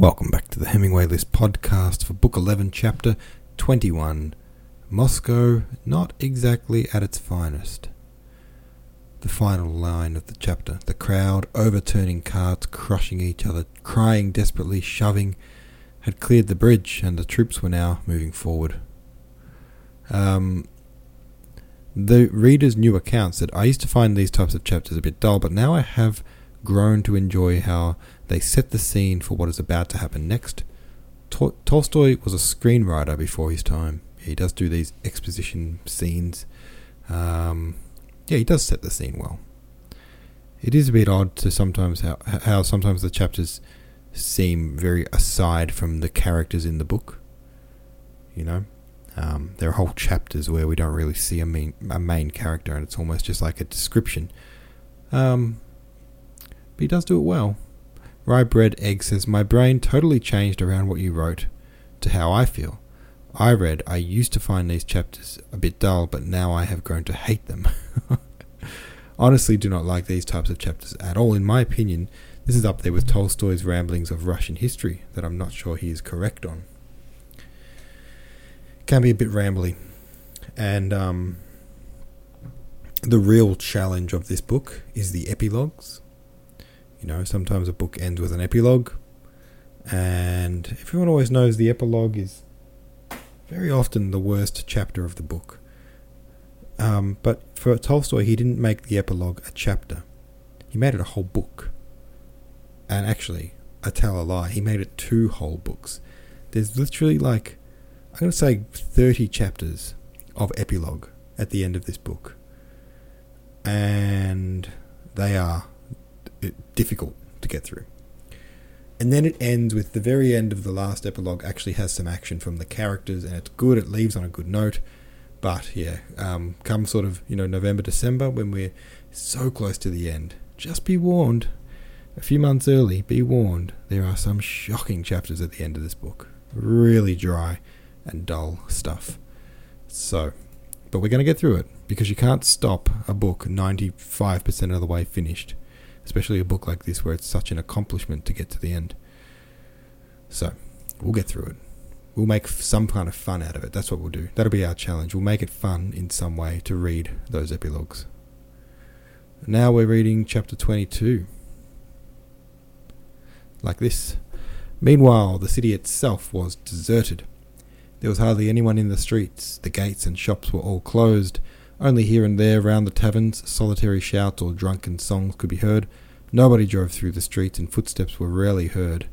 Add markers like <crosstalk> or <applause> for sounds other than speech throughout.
Welcome back to the Hemingway List podcast for Book 11, Chapter 21 Moscow, not exactly at its finest. The final line of the chapter the crowd, overturning carts, crushing each other, crying desperately, shoving, had cleared the bridge, and the troops were now moving forward. Um, the reader's new account said, I used to find these types of chapters a bit dull, but now I have grown to enjoy how they set the scene for what is about to happen next. Tol- Tolstoy was a screenwriter before his time. He does do these exposition scenes. Um, yeah, he does set the scene well. It is a bit odd to sometimes how how sometimes the chapters seem very aside from the characters in the book. You know, um, there are whole chapters where we don't really see a main a main character, and it's almost just like a description. Um, but he does do it well. Rye Bread Egg says, My brain totally changed around what you wrote to how I feel. I read, I used to find these chapters a bit dull, but now I have grown to hate them. <laughs> Honestly, do not like these types of chapters at all. In my opinion, this is up there with Tolstoy's ramblings of Russian history that I'm not sure he is correct on. Can be a bit rambly. And um, the real challenge of this book is the epilogues. You know, sometimes a book ends with an epilogue, and everyone always knows the epilogue is very often the worst chapter of the book. Um, but for Tolstoy, he didn't make the epilogue a chapter, he made it a whole book. And actually, I tell a lie, he made it two whole books. There's literally like, I'm going to say 30 chapters of epilogue at the end of this book. And they are difficult to get through. And then it ends with the very end of the last epilogue actually has some action from the characters and it's good, it leaves on a good note. But yeah, um, come sort of, you know, November, December, when we're so close to the end, just be warned. A few months early, be warned, there are some shocking chapters at the end of this book. Really dry and dull stuff. So, but we're going to get through it because you can't stop a book 95% of the way finished especially a book like this where it's such an accomplishment to get to the end. So, we'll get through it. We'll make some kind of fun out of it. That's what we'll do. That'll be our challenge. We'll make it fun in some way to read those epilogues. Now we're reading chapter 22. Like this. Meanwhile, the city itself was deserted. There was hardly anyone in the streets. The gates and shops were all closed. Only here and there round the taverns, solitary shouts or drunken songs could be heard. Nobody drove through the streets, and footsteps were rarely heard.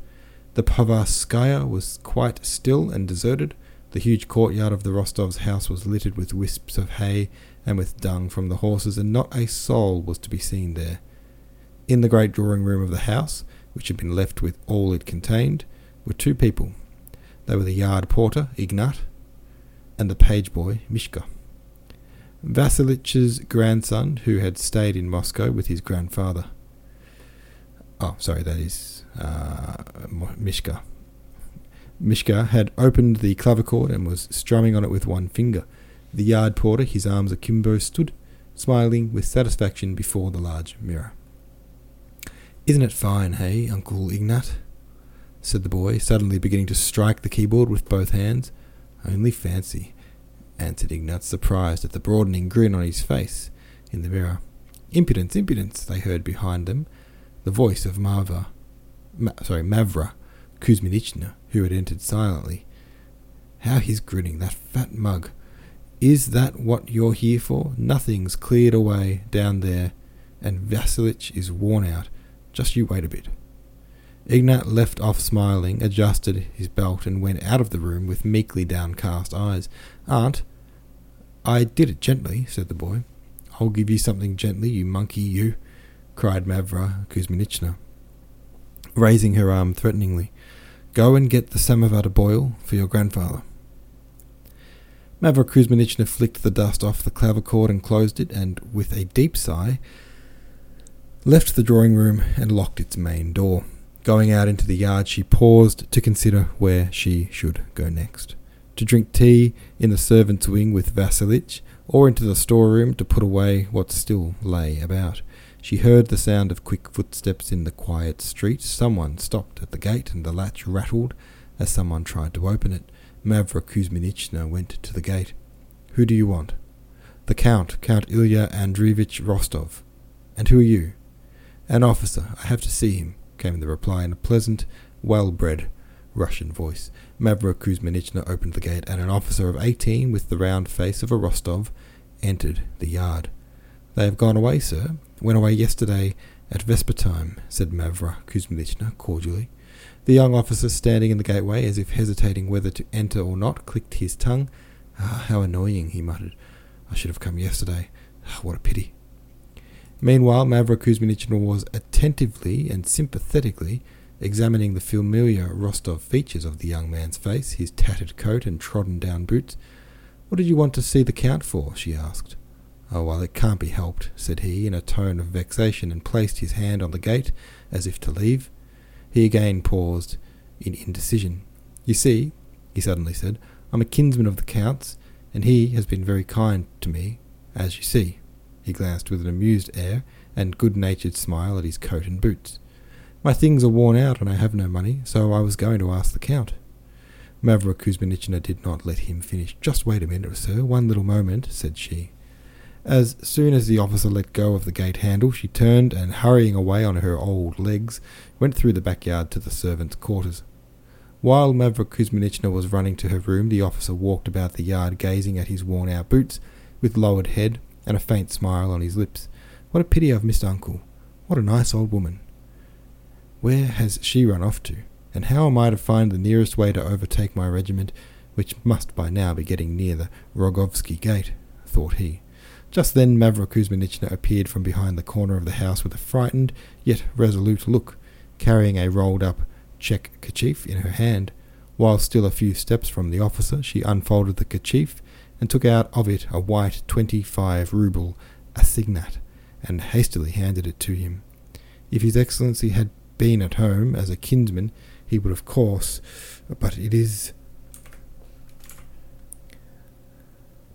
The Povarskaya was quite still and deserted. The huge courtyard of the Rostovs' house was littered with wisps of hay and with dung from the horses, and not a soul was to be seen there. In the great drawing room of the house, which had been left with all it contained, were two people. They were the yard porter, Ignat, and the page boy, Mishka. Vasilich's grandson, who had stayed in Moscow with his grandfather. Oh, sorry, that is uh, Mishka. Mishka had opened the clavichord and was strumming on it with one finger. The yard porter, his arms akimbo, stood, smiling with satisfaction before the large mirror. Isn't it fine, hey, Uncle Ignat? said the boy, suddenly beginning to strike the keyboard with both hands. Only fancy answered Ignat, surprised at the broadening grin on his face in the mirror. Impudence, impudence, they heard behind them the voice of Marva, Ma- sorry, Mavra Kuzminichna, who had entered silently. How he's grinning, that fat mug. Is that what you're here for? Nothing's cleared away down there, and Vasilich is worn out. Just you wait a bit. Ignat left off smiling, adjusted his belt, and went out of the room with meekly downcast eyes. Aunt, I did it gently, said the boy. I'll give you something gently, you monkey, you, cried Mavra Kuzminichna, raising her arm threateningly. Go and get the samovar to boil for your grandfather. Mavra Kuzminichna flicked the dust off the clavichord and closed it, and with a deep sigh, left the drawing room and locked its main door. Going out into the yard, she paused to consider where she should go next. To drink tea in the servants' wing with Vasilich, or into the storeroom to put away what still lay about. She heard the sound of quick footsteps in the quiet street. Someone stopped at the gate, and the latch rattled as someone tried to open it. Mavra Kuzminichna went to the gate. Who do you want? The Count, Count Ilya Andreevich Rostov. And who are you? An officer. I have to see him, came the reply in a pleasant, well bred Russian voice. Mavra Kuzminichna opened the gate, and an officer of eighteen, with the round face of a Rostov, entered the yard. They have gone away, sir. Went away yesterday at vesper time, said Mavra Kuzminichna cordially. The young officer, standing in the gateway as if hesitating whether to enter or not, clicked his tongue. Ah, how annoying, he muttered. I should have come yesterday. Ah, what a pity. Meanwhile, Mavra Kuzminichna was attentively and sympathetically examining the familiar Rostov features of the young man's face, his tattered coat and trodden down boots. What did you want to see the Count for? she asked. Oh, well, it can't be helped, said he in a tone of vexation, and placed his hand on the gate as if to leave. He again paused in indecision. You see, he suddenly said, I'm a kinsman of the Count's, and he has been very kind to me, as you see. He glanced with an amused air and good natured smile at his coat and boots. My things are worn out and I have no money, so I was going to ask the Count. Mavra Kuzminichna did not let him finish. Just wait a minute, sir, one little moment, said she. As soon as the officer let go of the gate handle, she turned and, hurrying away on her old legs, went through the backyard to the servants' quarters. While Mavra Kuzminichna was running to her room, the officer walked about the yard gazing at his worn out boots, with lowered head and a faint smile on his lips. What a pity I've missed Uncle. What a nice old woman. Where has she run off to? And how am I to find the nearest way to overtake my regiment, which must by now be getting near the Rogovsky gate? thought he. Just then Mavra Kuzminichna appeared from behind the corner of the house with a frightened yet resolute look, carrying a rolled up check kerchief in her hand. While still a few steps from the officer, she unfolded the kerchief and took out of it a white twenty-five rouble assignat, and hastily handed it to him. If His Excellency had been at home as a kinsman, he would of course, but it is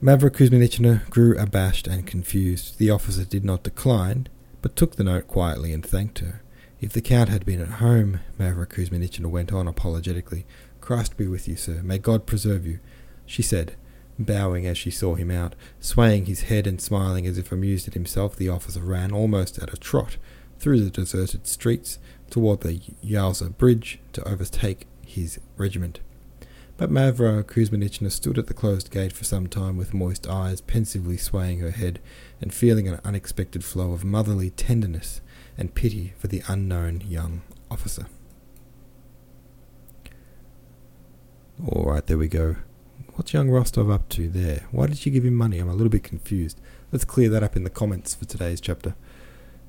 Mavra Kuzminichna grew abashed and confused. The officer did not decline, but took the note quietly and thanked her. If the Count had been at home, Mavra Kuzminichna went on apologetically, Christ be with you, sir. May God preserve you, she said, bowing as she saw him out. Swaying his head and smiling as if amused at himself, the officer ran almost at a trot through the deserted streets toward the Yauza bridge to overtake his regiment. But Mavra Kuzminichna stood at the closed gate for some time with moist eyes, pensively swaying her head and feeling an unexpected flow of motherly tenderness and pity for the unknown young officer. All right, there we go. What's young Rostov up to there? Why did she give him money? I'm a little bit confused. Let's clear that up in the comments for today's chapter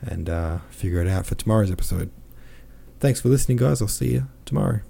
and uh, figure it out for tomorrow's episode. Thanks for listening, guys. I'll see you tomorrow.